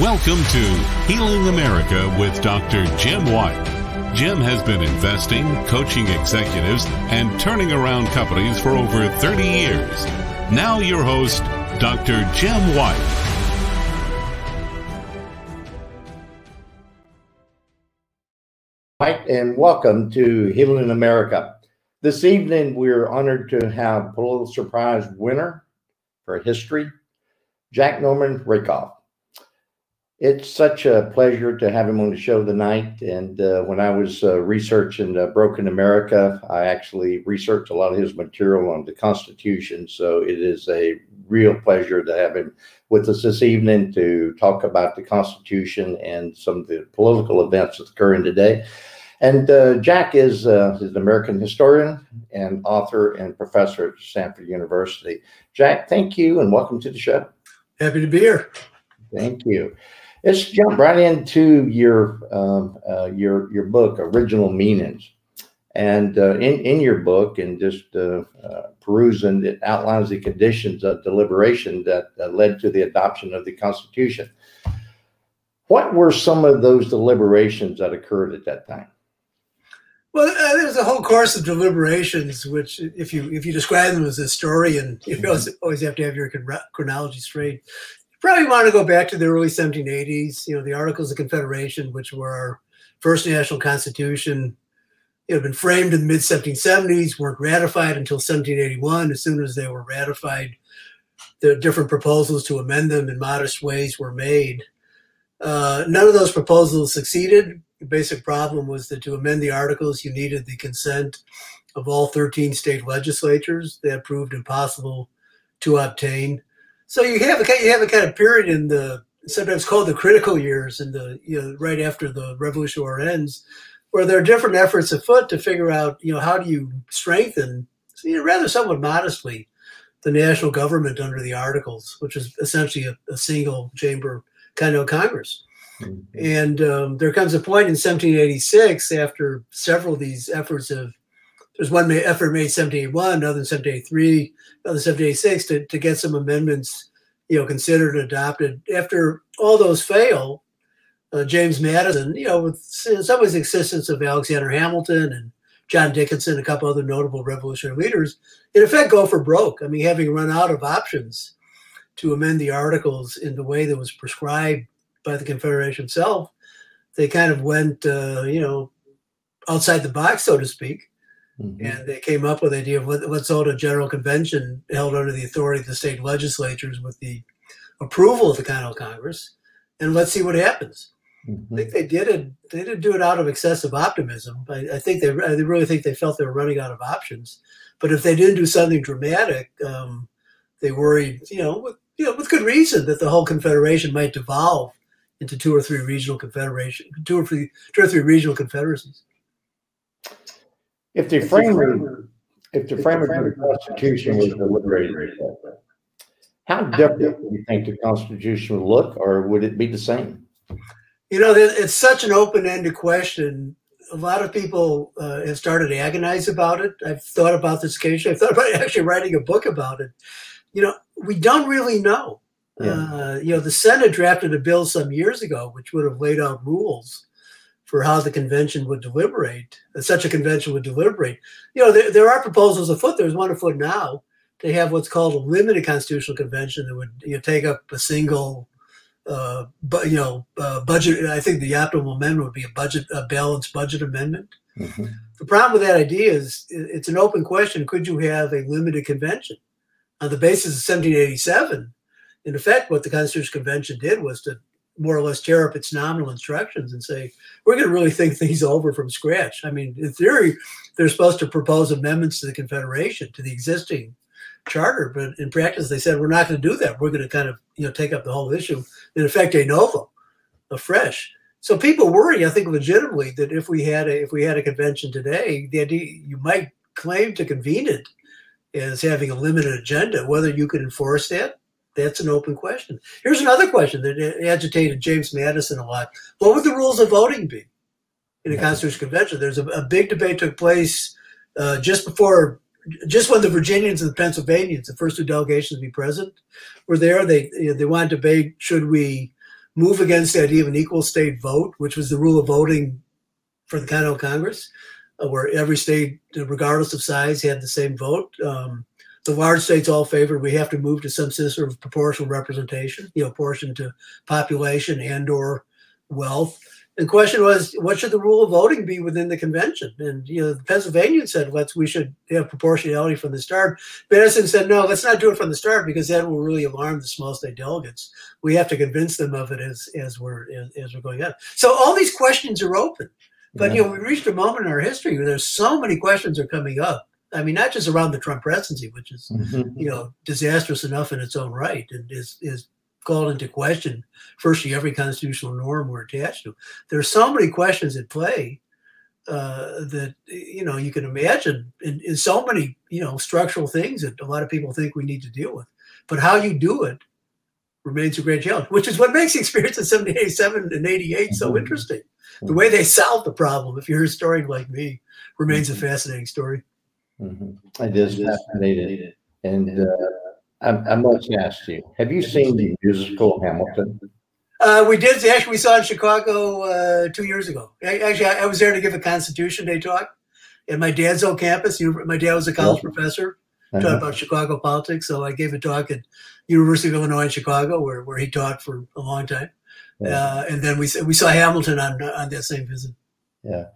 Welcome to Healing America with Dr. Jim White. Jim has been investing, coaching executives, and turning around companies for over 30 years. Now, your host, Dr. Jim White. Hi, and welcome to Healing America. This evening, we're honored to have Pulitzer Prize winner for history, Jack Norman Rakove. It's such a pleasure to have him on the show tonight. And uh, when I was uh, researching uh, Broken America, I actually researched a lot of his material on the Constitution. So it is a real pleasure to have him with us this evening to talk about the Constitution and some of the political events that's occurring today. And uh, Jack is, uh, is an American historian and author and professor at Stanford University. Jack, thank you and welcome to the show. Happy to be here. Thank you. Let's jump right into your um, uh, your your book, Original Meanings, and uh, in in your book, and just uh, uh perusing, it outlines the conditions of deliberation that led to the adoption of the Constitution. What were some of those deliberations that occurred at that time? Well, uh, there's a whole course of deliberations, which, if you if you describe them as a historian, you always, always have to have your chronology straight probably want to go back to the early 1780s, you know, the Articles of Confederation, which were our first national constitution. It had been framed in the mid 1770s, weren't ratified until 1781. As soon as they were ratified, the different proposals to amend them in modest ways were made. Uh, none of those proposals succeeded. The basic problem was that to amend the articles, you needed the consent of all 13 state legislatures. That proved impossible to obtain. So you have a you have a kind of period in the sometimes called the critical years in the you know right after the Revolution War ends, where there are different efforts afoot to figure out you know how do you strengthen you know, rather somewhat modestly the national government under the Articles, which is essentially a, a single chamber kind of Congress. Mm-hmm. And um, there comes a point in 1786 after several of these efforts have there's one effort made 1781, another in 1783, another 1786 to, to get some amendments, you know, considered and adopted. After all those fail, uh, James Madison, you know, with some of the existence of Alexander Hamilton and John Dickinson, a couple other notable revolutionary leaders, in effect go for broke. I mean, having run out of options to amend the articles in the way that was prescribed by the Confederation itself, they kind of went, uh, you know, outside the box, so to speak, Mm-hmm. And they came up with the idea of let, us hold a general convention held under the authority of the state legislatures with the approval of the Continental Congress, and let's see what happens. Mm-hmm. I think they did it. They didn't do it out of excessive optimism. I, I think they, I really think they felt they were running out of options. But if they didn't do something dramatic, um, they worried, you know, with, you know, with good reason, that the whole confederation might devolve into two or three regional confederation, two or three, two or three regional confederacies. If the framework, if the framework of the Constitution was deliberated, how different do you think the Constitution would look, or would it be the same? You know, it's such an open-ended question. A lot of people uh, have started to agonize about it. I've thought about this occasion. I've thought about actually writing a book about it. You know, we don't really know. Yeah. Uh, you know, the Senate drafted a bill some years ago, which would have laid out rules for how the convention would deliberate, such a convention would deliberate. You know, there, there are proposals afoot. There's one afoot now to have what's called a limited constitutional convention that would you know, take up a single, uh, but you know, uh, budget. I think the optimal amendment would be a budget, a balanced budget amendment. Mm-hmm. The problem with that idea is it's an open question. Could you have a limited convention on the basis of 1787? In effect, what the Constitutional Convention did was to more or less tear up its nominal instructions and say, we're going to really think things over from scratch. I mean, in theory, they're supposed to propose amendments to the Confederation, to the existing charter, but in practice, they said, we're not going to do that. We're going to kind of, you know, take up the whole issue in effect a novo, afresh. So people worry, I think, legitimately that if we had a if we had a convention today, the idea you might claim to convene it as having a limited agenda. Whether you could enforce that, that's an open question. Here's another question that agitated James Madison a lot. What would the rules of voting be in a constitutional convention? There's a, a big debate took place uh, just before, just when the Virginians and the Pennsylvanians, the first two delegations to be present, were there. They you know, they wanted to debate should we move against the idea of an equal state vote, which was the rule of voting for the Continental Congress, uh, where every state, regardless of size, had the same vote. Um, the large states all favored we have to move to some sort of proportional representation, you know, portion to population and or wealth. The question was, what should the rule of voting be within the convention? And you know, the Pennsylvanians said, let's we should have proportionality from the start. Madison said, no, let's not do it from the start because that will really alarm the small state delegates. We have to convince them of it as as we're as, as we're going on. So all these questions are open. But yeah. you know, we reached a moment in our history where there's so many questions are coming up. I mean, not just around the Trump presidency, which is mm-hmm. you know disastrous enough in its own right, and is is called into question virtually every constitutional norm we're attached to. There are so many questions at play uh, that you know you can imagine in, in, so many you know structural things that a lot of people think we need to deal with. But how you do it remains a great challenge, which is what makes the experience of 1787 and 88 so mm-hmm. interesting. The way they solved the problem, if you're a historian like me, remains a mm-hmm. fascinating story. Mm-hmm. It is fascinating. And uh, I, I must ask you, have you seen the musical Hamilton? Uh, we did. Actually, we saw it in Chicago uh, two years ago. Actually, I, I, was there to give a Constitution Day talk at my dad's old campus. My dad was a college yeah. professor, uh-huh. taught about Chicago politics. So I gave a talk at University of Illinois in Chicago, where, where he taught for a long time. Yeah. Uh, and then we we saw Hamilton on on that same visit. Yeah,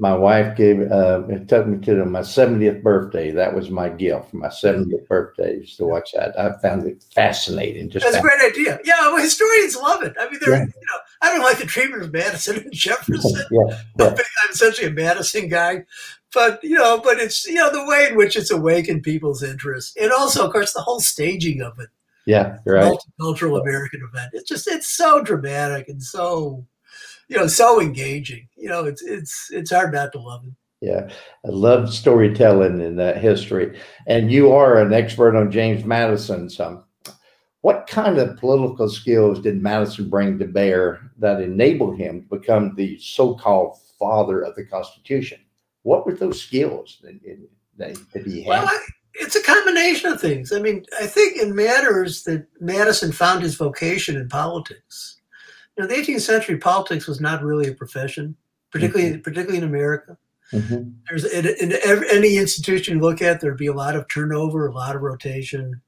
my wife gave uh, it took me to my 70th birthday. That was my gift for my 70th birthday is to watch that. I found it fascinating. Just that's a great idea. Yeah, well, historians love it. I mean, they're yeah. you know, I don't like the treatment of Madison and Jefferson. yeah, yeah. I'm essentially a Madison guy, but you know, but it's you know the way in which it's awakened people's interest, and also, of course, the whole staging of it yeah, right. Multicultural American event. It's just it's so dramatic and so you know so engaging. You know, it's it's it's hard not to love it. Yeah, I love storytelling in that history. And you are an expert on James Madison. So, what kind of political skills did Madison bring to bear that enabled him to become the so-called father of the Constitution? What were those skills that, that he had? Well, I, it's a combination of things. I mean, I think it matters that Madison found his vocation in politics. You know, the 18th century politics was not really a profession, particularly mm-hmm. particularly in America. Mm-hmm. There's in, in every, any institution you look at, there'd be a lot of turnover, a lot of rotation.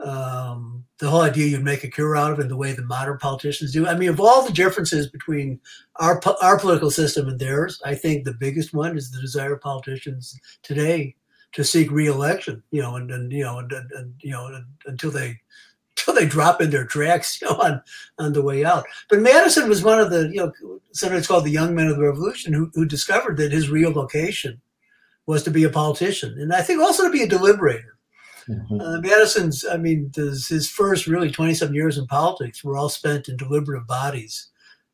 Um, the whole idea you'd make a cure out of it, the way the modern politicians do. I mean, of all the differences between our our political system and theirs, I think the biggest one is the desire of politicians today to seek reelection, you know, and, and you know, and, and, and you know, and, until they until they drop in their tracks, you know, on on the way out. But Madison was one of the, you know, sometimes called the young men of the revolution who, who discovered that his real vocation was to be a politician, and I think also to be a deliberator. Mm-hmm. Uh, Madison's, I mean, his, his first really 27 years in politics were all spent in deliberative bodies,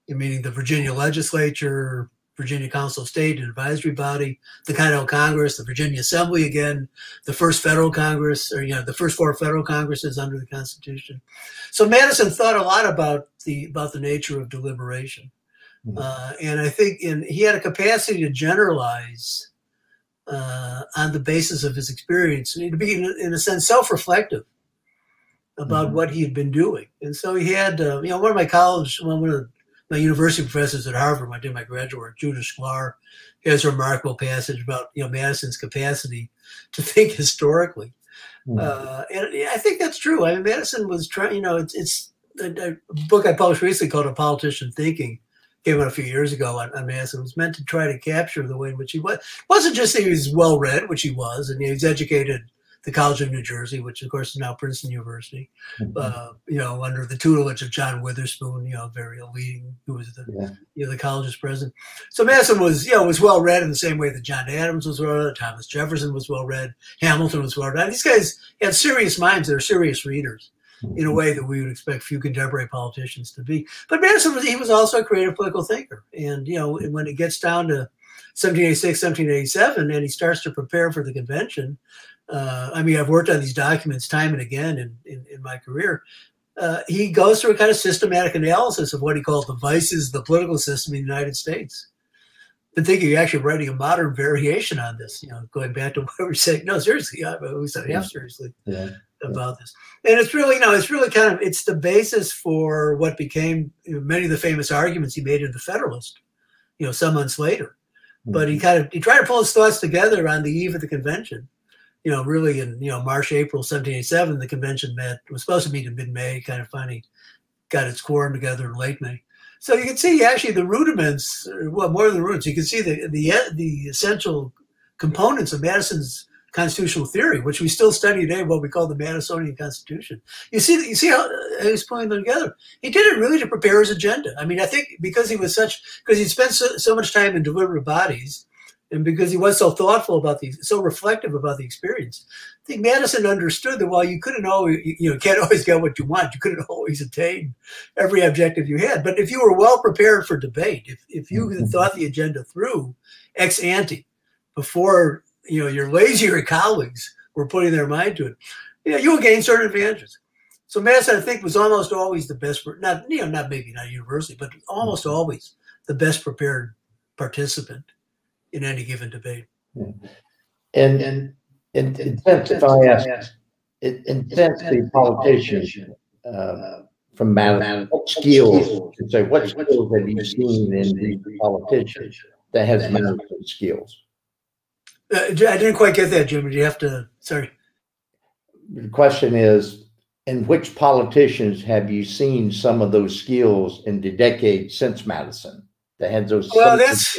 meaning the Virginia legislature, Virginia Council of State, an advisory body, the Continental Congress, the Virginia Assembly again, the first federal Congress, or you know, the first four federal Congresses under the Constitution. So Madison thought a lot about the about the nature of deliberation, mm-hmm. uh, and I think in he had a capacity to generalize uh, on the basis of his experience, and to be in, in a sense self-reflective about mm-hmm. what he had been doing. And so he had, uh, you know, one of my college, one of the my university professors at Harvard, when I did my graduate work, Judith Shklar, has a remarkable passage about you know Madison's capacity to think historically, mm-hmm. uh, and I think that's true. I mean, Madison was trying. You know, it's it's a, a, book I published recently called "A Politician Thinking." Came out a few years ago on, on Madison. It was meant to try to capture the way in which he was. It wasn't just that he was well read, which he was, and he was educated the College of New Jersey, which of course is now Princeton University, mm-hmm. uh, you know, under the tutelage of John Witherspoon, you know, very leading, who was the, yeah. you know, the college's president. So Madison was, you know, was well read in the same way that John Adams was well read, Thomas Jefferson was well read, Hamilton was well read. These guys had serious minds; they're serious readers. In a mm-hmm. way that we would expect few contemporary politicians to be, but Madison was—he was also a creative political thinker, and you know, when it gets down to 1786, 1787, and he starts to prepare for the convention, uh, I mean, I've worked on these documents time and again in, in, in my career. Uh, he goes through a kind of systematic analysis of what he calls the vices of the political system in the United States. I think you're actually writing a modern variation on this, you know, going back to what we are saying. No, seriously, yeah, we said half seriously. Yeah. about this. And it's really, you know, it's really kind of it's the basis for what became you know, many of the famous arguments he made in the Federalist, you know, some months later. But he Mm-hmm. kind of he tried to pull his thoughts together on the eve of the convention. You know, really in you know March, April, 1787, the convention met. Was supposed to meet in mid-May. Kind of funny, got its quorum together in late May. So you can see actually the rudiments, or, well, more than the roots. You can see the the the essential components of Madison's constitutional theory, which we still study today, what we call the Madisonian Constitution. You see, you see how uh, he's pulling them together. He did it really to prepare his agenda. I mean, I think because he was such, because he'd spent so, so much time in deliberative bodies, and because he was so thoughtful about the, so reflective about the experience, I think Madison understood that while you couldn't always, you know, can't always get what you want, you couldn't always attain every objective you had. But if you were well prepared for debate, if if you Mhm. thought the agenda through ex ante before you know your lazier colleagues were putting their mind to it, you know, you will gain certain advantages. So Madison, I think, was almost always the best, not you know, not maybe not universally, but almost always the best prepared participant in any given debate. And, and, and, and since if I ask, it, and the politicians, uh, from Madison, what skills, to say, what skills have you seen in these politicians that has Madison skills? Uh, I didn't quite get that, Jim. You have to? Sorry. The question is, in which politicians have you seen some of those skills in the decade since Madison that had those Well, that's-?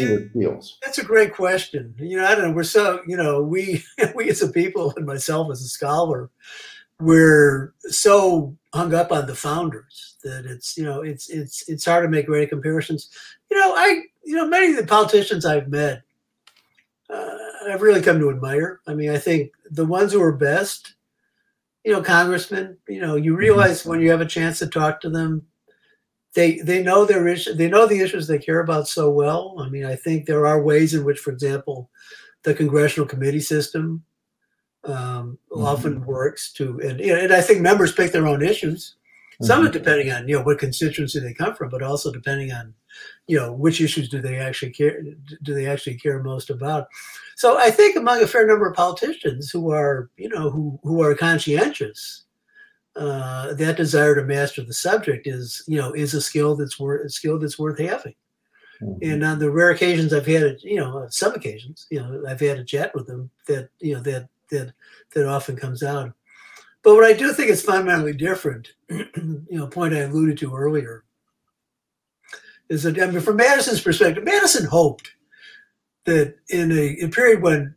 That's a great question. You know, I don't know. We're so, you know, we we as a people and myself as a scholar, we're so hung up on the founders that it's, you know, it's it's it's hard to make great comparisons. You know, I, you know, many of the politicians I've met, uh, I've really come to admire. I mean, I think the ones who are best, you know, congressmen, you know, you realize when you have a chance to talk to them, they they know their issue they know the issues they care about so well i mean i think there are ways in which for example the congressional committee system um, Mhm. often works to and, you know, and i think members pick their own issues some of Mhm. depending on you know what constituency they come from but also depending on you know which issues do they actually care do they actually care most about so i think among a fair number of politicians who are you know who who are conscientious uh, that desire to master the subject is you know is a skill that's worth a skill that's worth having Mhm. and on the rare occasions i've had it you know some occasions you know i've had a chat with them that you know that that that often comes out but what i do think is fundamentally different you know point i alluded to earlier is that I mean, from madison's perspective madison hoped that in a, a period when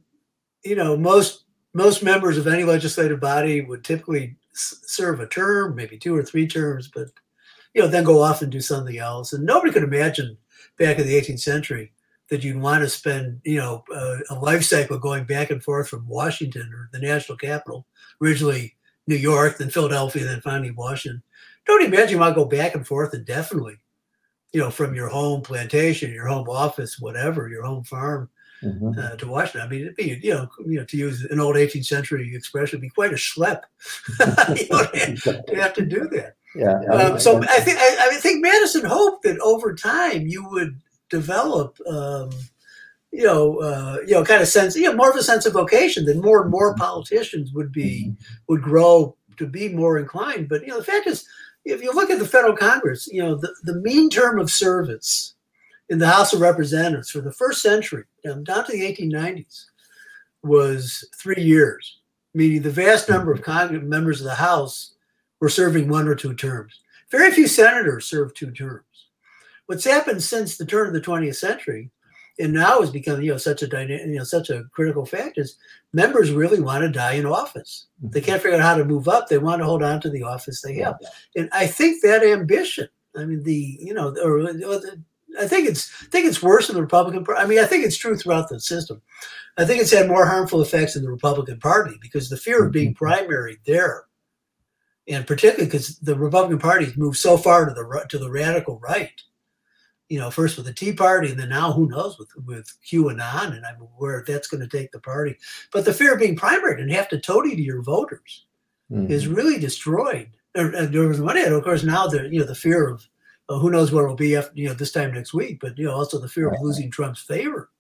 you know most most members of any legislative body would typically serve a term maybe two or three terms but you know then go off and do something else. And nobody could imagine back in the 18th century that you'd want to spend you know a life cycle going back and forth from washington or the national capital originally new york then philadelphia then finally washington. Don't imagine you might go back and forth indefinitely you know from your home plantation your home office whatever your home farm Mhm. uh, to Washington. I mean, it'd be, you know, you know, to use an old 18th century expression, it'd be quite a schlep you know, to, have to do that. Yeah. Um, so I think I, I think Madison hoped that over time you would develop, um, you know, uh, you know, kind of sense, you know, more of a sense of vocation. That more and more politicians would be would grow to be more inclined. But you know, the fact is, if you look at the federal Congress, you know, the, the mean term of service in the House of Representatives for the first century, um, down to the 1890s, was three years, meaning the vast number of Congress members of the House were serving one or two terms. Very few senators served two terms. What's happened since the turn of the 20th century, and now has become you know such a dyna- you know such a critical fact is members really want to die in office. They can't figure out how to move up. They want to hold on to the office they have, and I think that ambition. I mean, the you know, or, or the, I think it's I think it's worse in the Republican. Party. I mean, I think it's true throughout the system. I think it's had more harmful effects in the Republican Party because the fear of being primary there, and particularly because the Republican Party has moved so far to the to the radical right. You know, first with the Tea Party, and then now who knows with with QAnon, and I'm aware that's going to take the party. But the fear of being primary and have to toady to your voters Mhm. is really destroyed. There, there was one end, of course. Now the you know the fear of uh, who knows where it'll be after you know this time next week, but you know also the fear of losing Trump's favor.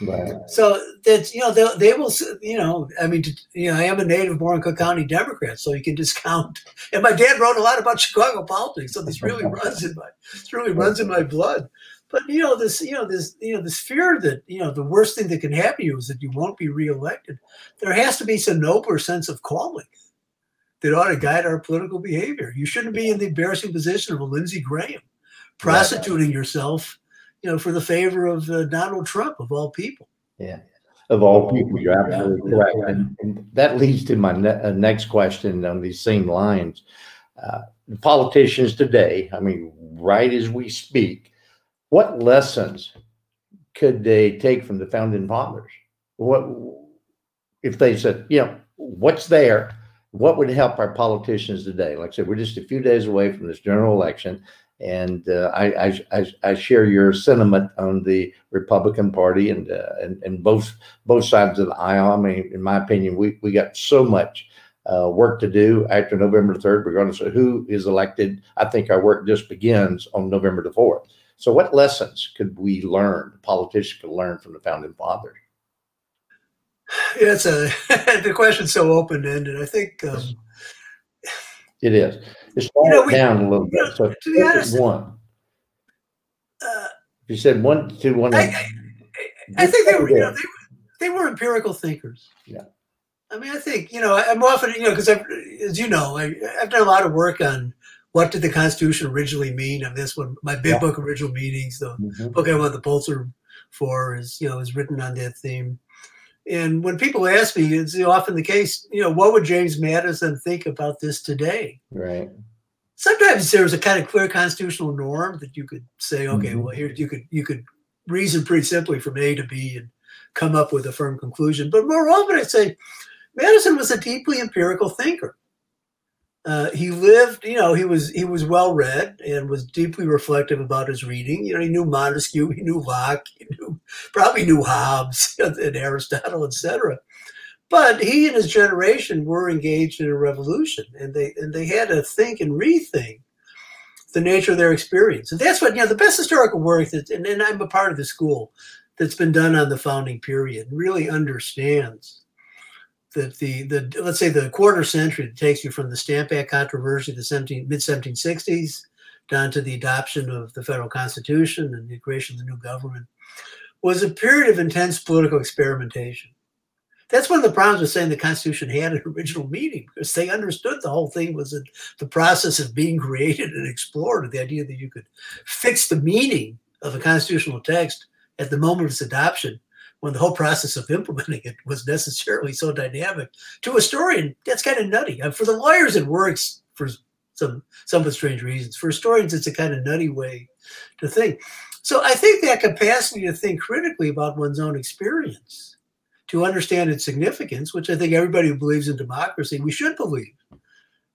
Right. So that's you know they, they will you know I mean you know I am a native born Cook County Democrat, so you can discount. And my dad wrote a lot about Chicago politics, so this really runs in my this really runs in my blood. But you know this you know this you know this fear that you know the worst thing that can happen to you is that you won't be reelected. There has to be some nobler sense of calling that ought to guide our political behavior. You shouldn't be in the embarrassing position of a Lindsey Graham, prostituting right. yourself you know, for the favor of uh, Donald Trump of all people. Yeah, of all people, you're absolutely yeah. correct, and, and, that leads to my ne- uh, next question on these same lines. Uh, politicians today, I mean, right as we speak, what lessons could they take from the founding fathers? What if they said, you know, what's there? What would help our politicians today? Like I said, we're just a few days away from this general election. And uh, I, I, I, share your sentiment on the Republican Party and, uh, and and both both sides of the aisle. I mean, in my opinion, we, we got so much uh, work to do after November 3rd, regardless of who is elected. I think our work just begins on November the 4th. So, what lessons could we learn, politicians could learn from the founding fathers? Yeah, it's a the question's so open ended. I think um, it is. Slow you know, it down a little bit. Know, so to be honest, one. Uh, you said one, two, one. I, I, I think they were, you know, they, they were empirical thinkers. Yeah. I mean, I think you know, I'm often you know, because as you know, I, have done a lot of work on what did the Constitution originally mean. And this one, my big yeah. book, Original Meanings, the mm-hmm. book I won the Pulitzer for, is you know, is written on that theme. And when people ask me, it's often the case, you know, what would James Madison think about this today? Right. Sometimes there's a kind of clear constitutional norm that you could say, okay, mm-hmm. well, here you could you could reason pretty simply from A to B and come up with a firm conclusion. But more often, I'd say Madison was a deeply empirical thinker. Uh, he lived, you know, he was he was well read and was deeply reflective about his reading. You know, he knew Montesquieu, he knew Locke, he knew probably knew Hobbes and Aristotle, etc. But he and his generation were engaged in a revolution, and they and they had to think and rethink the nature of their experience. And that's what you know. The best historical work that, and, and I'm a part of the school that's been done on the founding period, really understands that the the let's say the quarter century that takes you from the Stamp Act controversy, the 17 mid 1760s, down to the adoption of the federal constitution and the creation of the new government, was a period of intense political experimentation. That's one of the problems with saying the Constitution had an original meaning because they understood the whole thing was the process of being created and explored. The idea that you could fix the meaning of a constitutional text at the moment of its adoption when the whole process of implementing it was necessarily so dynamic. To a historian, that's kind of nutty. Uh, for the lawyers, it works for some somewhat strange reasons. For historians, it's a kind of nutty way to think. So I think that capacity to think critically about one's own experience, to understand its significance, which I think everybody who believes in democracy, we should believe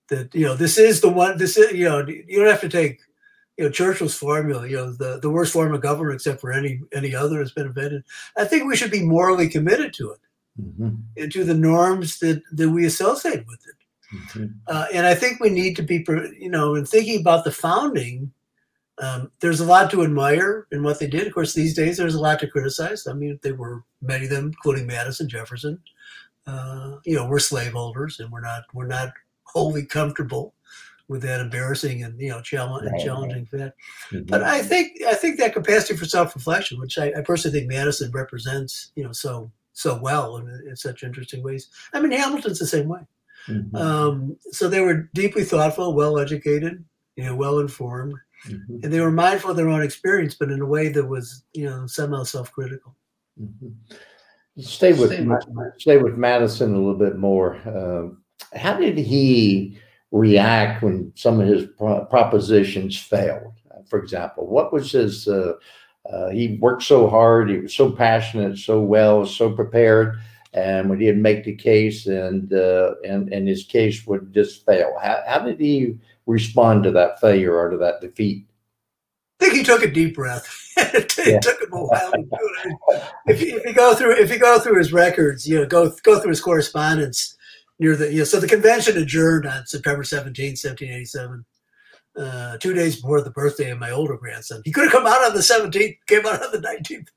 that you know this is the one. This is you know you don't have to take you know Churchill's formula, you know the, the worst form of government except for any any other has been invented. I think we should be morally committed to it mm-hmm. and to the norms that that we associate with it. Mm-hmm. Uh, and I think we need to be, you know, in thinking about the founding. Um, there's a lot to admire in what they did. Of course, these days there's a lot to criticize. I mean, they were many of them, including Madison, Jefferson. Uh, you know, we're slaveholders, and we're not we're not wholly comfortable with that embarrassing and you know challenge, right, challenging fact. Mm-hmm. But I think I think that capacity for self reflection, which I, I, personally think Madison represents, you know, so so well in, in such interesting ways. I mean, Hamilton's the same way. Mm-hmm. Um, so they were deeply thoughtful, well educated, you know, well informed, mm-hmm. and they were mindful of their own experience, but in a way that was, you know, somehow self critical. Mm-hmm. Stay with stay with, stay with Madison a little bit more. Uh, how did he? react when some of his pro- propositions failed. For example, what was his? Uh, uh, he worked so hard. He was so passionate, so well, so prepared. And when he'd make the case, and uh, and and his case would just fail. How, how did he respond to that failure or to that defeat? I think he took a deep breath. it yeah. took him a while to do it. If you, if you go through if you go through his records, you know, go go through his correspondence near the you know, so the convention adjourned on September 17, 1787. Uh, two days before the birthday of my older grandson. He could have come out on the 17th, came out on the 19th.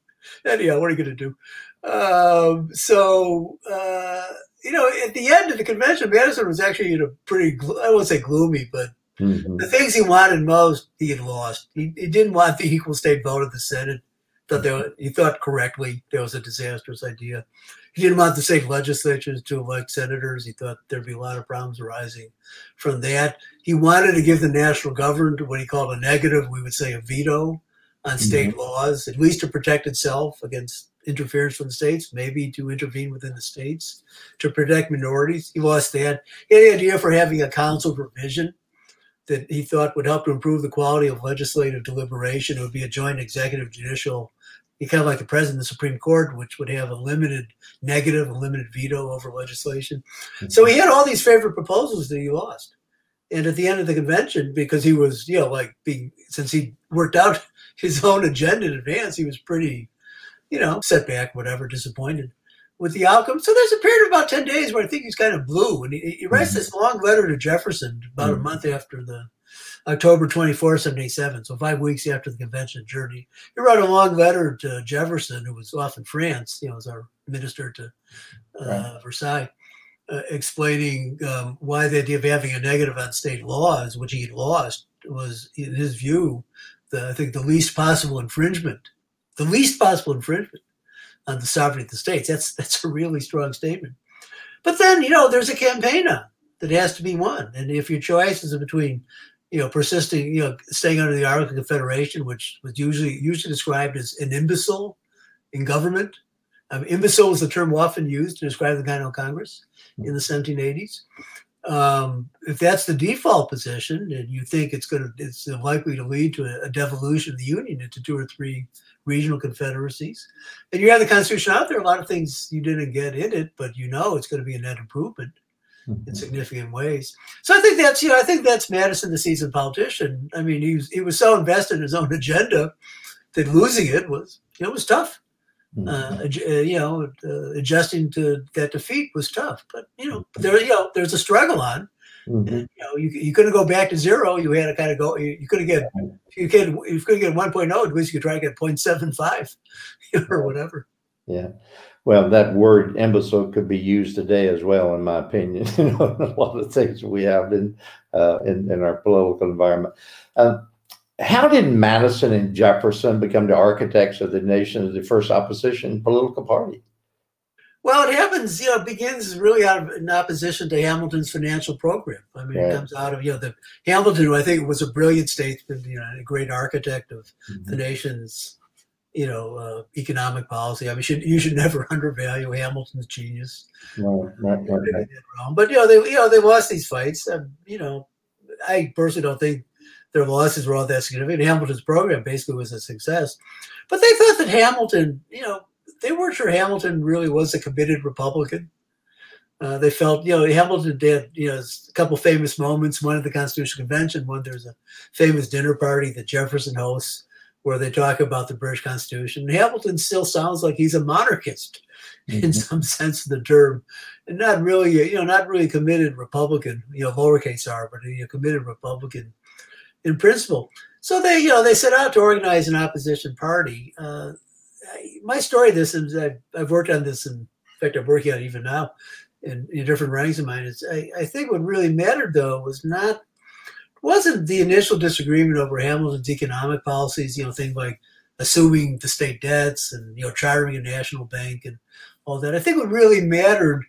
Anyhow, what are you going to do? Um, so, uh, you know, at the end of the convention, Madison was actually in a pretty, I won't say gloomy, but mm-hmm. the things he wanted most, he had lost. He, he didn't want the equal state vote of the Senate. Thought they were, he thought correctly there was a disastrous idea. He didn't want the state legislatures to elect senators. He thought there'd be a lot of problems arising from that. He wanted to give the national government what he called a negative, we would say a veto on state mm-hmm. laws, at least to protect itself against interference from the states, maybe to intervene within the states to protect minorities. He lost that. He had the idea for having a council provision that he thought would help to improve the quality of legislative deliberation. It would be a joint executive judicial, kind of like the president of the Supreme Court, which would have a limited negative, a limited veto over legislation. Mm-hmm. So he had all these favorite proposals that he lost. And at the end of the convention, because he was, you know, like being, since he worked out his own agenda in advance, he was pretty you know, setback, whatever, disappointed with the outcome. So there's a period of about 10 days where I think he's kind of blue. And he, he writes mm-hmm. this long letter to Jefferson about mm-hmm. a month after the October 24, 77. So five weeks after the convention journey. He wrote a long letter to Jefferson, who was off in France, you know, as our minister to uh, right. Versailles. Uh, explaining um, why the idea of having a negative on state laws, which he had lost, was in his view, the, I think the least possible infringement the least possible infringement on the sovereignty of the states. That's that's a really strong statement. But then, you know, there's a campaign on that has to be won. And if your choice is between, you know, persisting, you know, staying under the Articles of Confederation, which was usually usually described as an imbecile in government. Um, imbecile is the term often used to describe the kind of Congress in the 1780s. Um, if that's the default position, and you think it's going to, it's likely to lead to a, a devolution of the Union into two or three regional confederacies. And you have the Constitution out there, a lot of things you didn't get in it, but you know it's going to be a net improvement mm-hmm. in significant ways. So I think that's, you know, I think that's Madison, the seasoned politician. I mean, he was, he was so invested in his own agenda that losing it was, you know, it was tough. Mm-hmm. Uh, uh, you know, uh, adjusting to that defeat was tough, but you know, mm-hmm. there, you know, there's a struggle on. Mm-hmm. And, you know, you, you couldn't go back to zero. You had to kind of go. You, you couldn't get you could if you could get 1.0, at least you could try to get 0.75 or whatever. Yeah. Well, that word imbecile could be used today as well, in my opinion. you know, a lot of things we have in uh, in, in, our political environment. Um, how did Madison and Jefferson become the architects of the nation as the first opposition political party? Well, it happens, you know, it begins really out of in opposition to Hamilton's financial program. I mean, right. it comes out of, you know, the Hamilton, who I think was a brilliant statesman, you know, a great architect of mm-hmm. the nation's, you know, uh, economic policy. I mean, should, you should never undervalue Hamilton's genius. No, not, not, not. But, you know, they, you know, they lost these fights. Um, you know, I personally don't think their losses were all that significant. Hamilton's program basically was a success. But they thought that Hamilton, you know, they weren't sure Hamilton really was a committed Republican. Uh, they felt, you know, Hamilton did, you know, a couple famous moments. One at the Constitutional Convention, one there's a famous dinner party that Jefferson hosts where they talk about the British Constitution. And Hamilton still sounds like he's a monarchist mm-hmm. in some sense of the term, and not really, you know, not really committed Republican, you know, lowercase r, but a committed Republican in principle. So they, you know, they set out to organize an opposition party. Uh, my story this is I've, I've, worked on this in fact I'm working on it even now in, in different ranks of mine. Is I, I, think what really mattered though was not wasn't the initial disagreement over Hamilton's economic policies, you know, things like assuming the state debts and you know chartering a national bank and all that. I think what really mattered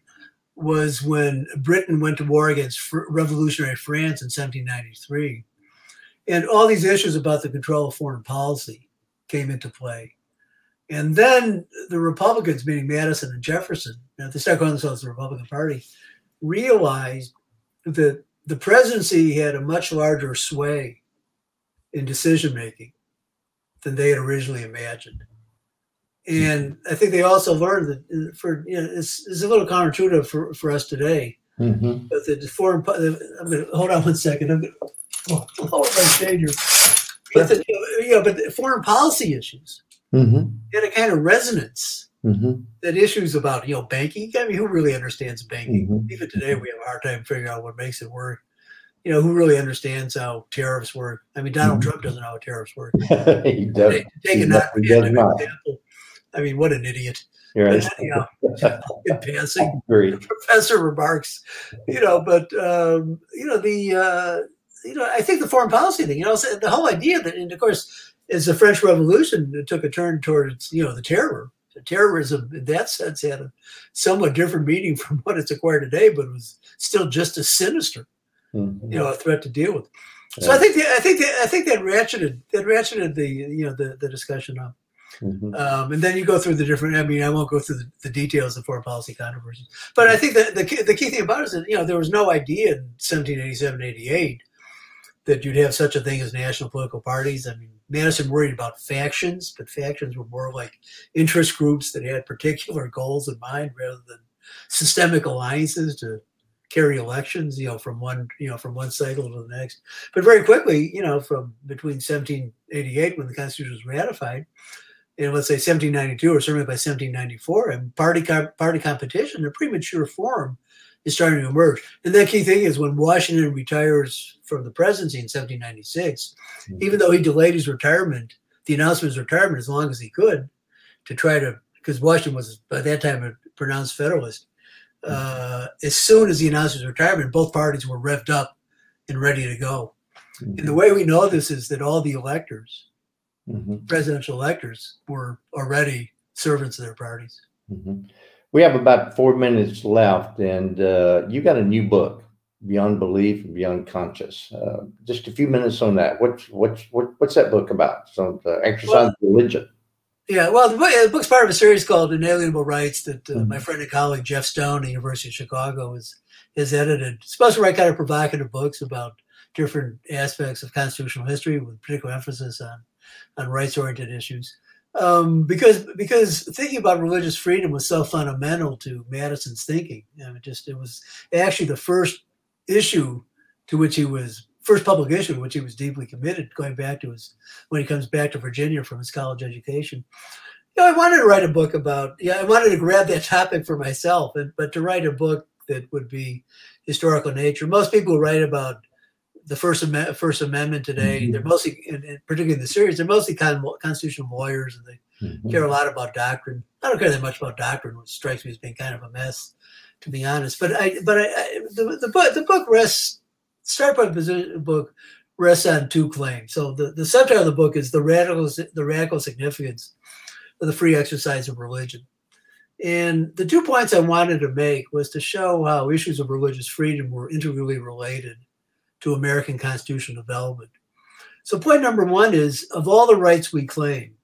was when Britain went to war against revolutionary France in 1793, and all these issues about the control of foreign policy came into play. And then the Republicans, meaning Madison and Jefferson, you know, they start calling themselves the Republican Party, realized that the presidency had a much larger sway in decision making than they had originally imagined. And I think they also learned that uh, for you know it's, it's a little counterintuitive for, for us today. Mm-hmm. But the foreign, I'm going to hold on one second. I'm going to shade here. But the, you know, but the foreign policy issues mm-hmm. had a kind of resonance mm-hmm. that issues about you know banking. I mean, who really understands banking? Mm-hmm. Even today, we have a hard time figuring out what makes it work. You know, who really understands how tariffs work? I mean, Donald mm-hmm. Trump doesn't know how tariffs work. he does. Take, take he, not, example, I mean, what an idiot. Right. you know, in passing, professor remarks, you know, but um, you know the uh, you know I think the foreign policy thing, you know, the whole idea that, and of course, as the French Revolution took a turn towards you know the terror, the terrorism in that sense had a somewhat different meaning from what it's acquired today, but it was still just as sinister, Mhm. you know, a threat to deal with. So Yeah. I think the, I think the, I think that ratcheted that ratcheted the you know the the discussion up. Mhm. Um, and then you go through the different. I mean, I won't go through the, the details of foreign policy controversies, but I think that the key, the key thing about it is that you know there was no idea in 1787, 88 that you'd have such a thing as national political parties. I mean, Madison worried about factions, but factions were more like interest groups that had particular goals in mind rather than systemic alliances to carry elections. You know, from one you know from one cycle to the next. But very quickly, you know, from between 1788 when the Constitution was ratified and let's say 1792 or certainly by 1794, and party party competition, a premature form is starting to emerge. And that key thing is when Washington retires from the presidency in 1796, Mhm. even though he delayed his retirement, the announcement of his retirement as long as he could to try to because Washington was by that time a pronounced Federalist. Uh, as soon as he announced his retirement, both parties were revved up and ready to go. And the way we know this is that all the electors, Mhm. presidential electors were already servants of their parties. Mhm. We have about four minutes left, and uh, you got a new book, Beyond Belief and Beyond Conscience. Uh, just a few minutes on that. What's what's what, what's that book about? So the exercise of religion. Yeah, well, the, book, the book's part of a series called Inalienable Rights that uh, Mhm. my friend and colleague Jeff Stone at the University of Chicago has, has edited. It's supposed to write kind of provocative books about different aspects of constitutional history with particular emphasis on, on rights-oriented issues. Um, because because thinking about religious freedom was so fundamental to Madison's thinking. I mean, just it was actually the first issue to which he was first public issue to which he was deeply committed, going back to his when he comes back to Virginia from his college education. You know, I wanted to write a book about. Yeah, I wanted to grab that topic for myself, and, but to write a book that would be historical nature. Most people write about the First Amendment, First Amendment today. Mhm. They're mostly, and and particularly in the series, they're mostly con- constitutional lawyers, and they Mhm. care a lot about doctrine. I don't care that much about doctrine, which strikes me as being kind of a mess, to be honest. But I, but I, I the, the book, the book rests. Start by the book rests on two claims. So the, the subtitle of the book is the radical the radical significance of the free exercise of religion. And the two points I wanted to make was to show how issues of religious freedom were integrally related to American constitutional development. So point number one is of all the rights we claim,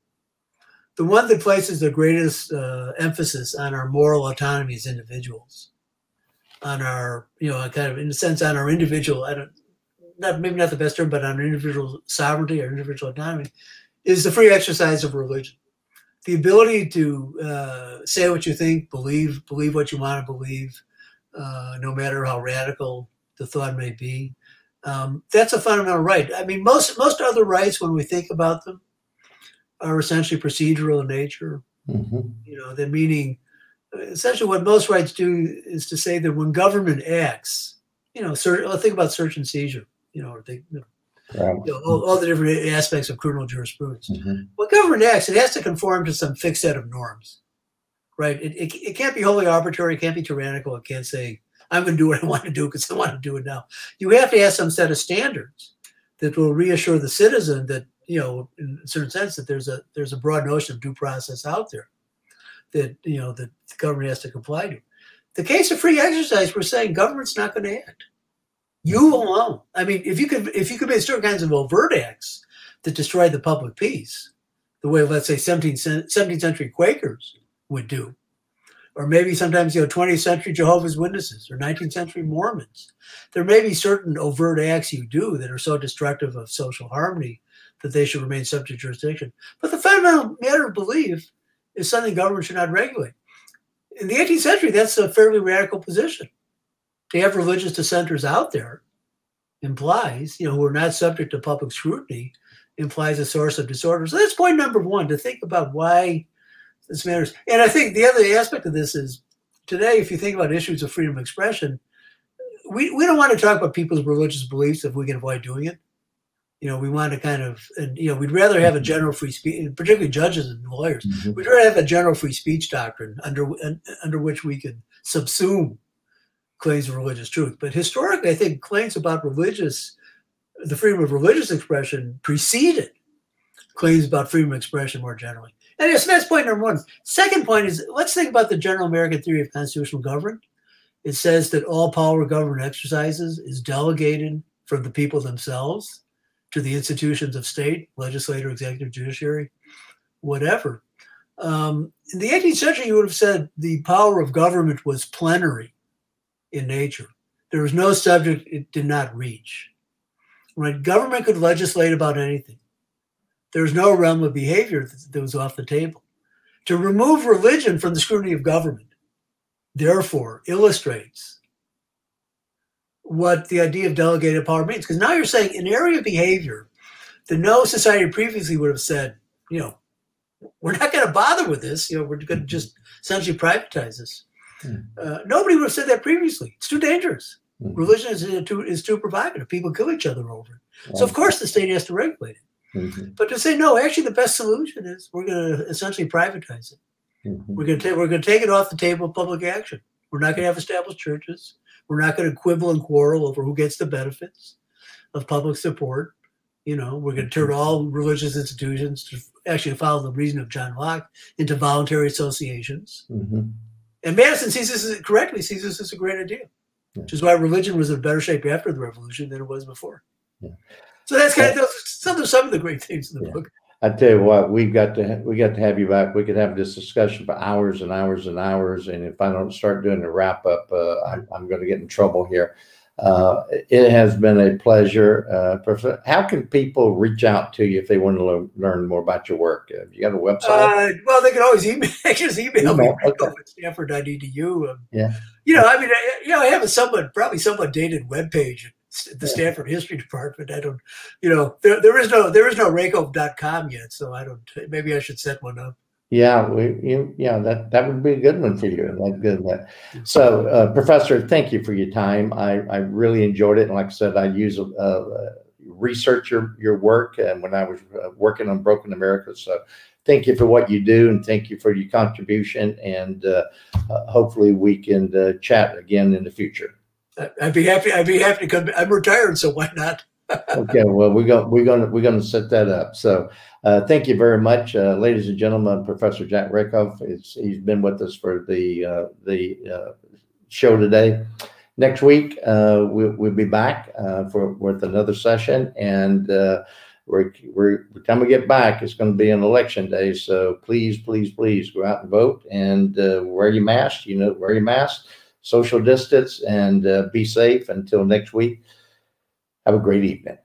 the one that places the greatest uh, emphasis on our moral autonomy as individuals, on our, you know, kind of in a sense on our individual, I don't, not maybe not the best term, but on individual sovereignty, or individual autonomy, is the free exercise of religion. The ability to uh, say what you think, believe, believe what you want to believe, uh, no matter how radical the thought may be. Um, that's a fundamental right. I mean, most most other rights, when we think about them, are essentially procedural in nature. Mhm. You know, the meaning essentially what most rights do is to say that when government acts, you know, search, think about search and seizure. You know, or think, you Right. know all, all the different aspects of criminal jurisprudence. Mhm. When government acts, it has to conform to some fixed set of norms, right? It, it, it can't be wholly arbitrary. It can't be tyrannical. It can't say, I'm going to do what I want to do because I want to do it now. You have to have some set of standards that will reassure the citizen that, you know, in a certain sense, that there's a there's a broad notion of due process out there that, you know, that the government has to comply to. The case of free exercise, we're saying government's not going to act. You alone. I mean, if you could if you make certain kinds of overt acts that destroy the public peace, the way let's say 17th, 17th century Quakers would do, or maybe sometimes you know 20th century Jehovah's Witnesses or 19th century Mormons. There may be certain overt acts you do that are so destructive of social harmony that they should remain subject to jurisdiction. But the fundamental matter of belief is something government should not regulate. In the 18th century, that's a fairly radical position. To have religious dissenters out there implies, you know, who are not subject to public scrutiny, implies a source of disorder. So that's point number one to think about why this matters. And I think the other aspect of this is today, if you think about issues of freedom of expression, we, we don't want to talk about people's religious beliefs if we can avoid doing it. You know, we want to kind of, and you know, we'd rather have a general free speech, particularly judges and lawyers. Mm-hmm. We'd rather have a general free speech doctrine under under which we can subsume claims of religious truth. But historically, I think claims about religious, the freedom of religious expression preceded claims about freedom of expression more generally. And so that's point number one. Second point is let's think about the general American theory of constitutional government. It says that all power government exercises is delegated from the people themselves to the institutions of state, legislature, executive, judiciary, whatever. Um, in the 18th century, you would have said the power of government was plenary in nature. There was no subject it did not reach. Right? Government could legislate about anything. There was no realm of behavior that was off the table. To remove religion from the scrutiny of government, therefore, illustrates what the idea of delegated power means. Because now you're saying an area of behavior that no society previously would have said, you know, we're not going to bother with this. You know, we're going to just essentially privatize this. Hmm. Uh, nobody would have said that previously. It's too dangerous. Hmm. Religion is uh, too is too provocative. People kill each other over it. So of course the state has to regulate it. Mm-hmm. But to say no, actually the best solution is we're going to essentially privatize it. Mm-hmm. We're going to we're going to take it off the table of public action. We're not going to have established churches. We're not going to quibble and quarrel over who gets the benefits of public support. You know, we're going to turn all religious institutions to actually follow the reason of John Locke into voluntary associations. Mm-hmm. And Madison sees this as, correctly sees this as a great idea, yeah. which is why religion was in better shape after the revolution than it was before. Yeah. So that's kind of some of some of the great things in the yeah. book. I tell you what, we've got to we got to have you back. We could have this discussion for hours and hours and hours. And if I don't start doing the wrap up, uh, I'm, I'm going to get in trouble here. Uh, it has been a pleasure. Uh, how can people reach out to you if they want to lo- learn more about your work? Have you got a website? Uh, well, they can always email, just email, email. me okay. at stanford.edu. Um, yeah. You know, I mean, I, you know, I have a somewhat, probably somewhat dated web page at the. Stanford History Department. I don't, you know, there, there is no, there is no Rakove.com yet. So I don't, maybe I should set one up. Yeah, we, you, yeah, that, that would be a good one for you. That good. That. So, uh, Professor, thank you for your time. I, I really enjoyed it. And like I said, I use uh, research your, your work and when I was uh, working on Broken America. So, thank you for what you do and thank you for your contribution. And uh, uh, hopefully, we can uh, chat again in the future. I'd be happy. I'd be happy to come. I'm retired, so why not? okay, well, we're gonna we're going to we're going to set that up. So, uh, thank you very much, uh, ladies and gentlemen. Professor Jack Rakove is he's been with us for the uh, the uh, show today. Next week, uh, we, we'll be back uh, for with another session, and we're, we're the time we get back, it's going to be an election day. So please, please, please go out and vote and wear your mask. You know, wear your mask, social distance, and uh, be safe until next week. Have a great evening.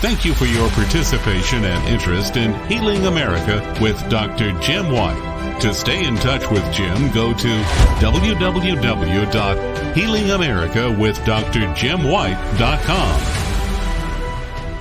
Thank you for your participation and interest in Healing America with Dr. Jim White. To stay in touch with Jim, go to www.healingamericawithdrjimwhite.com.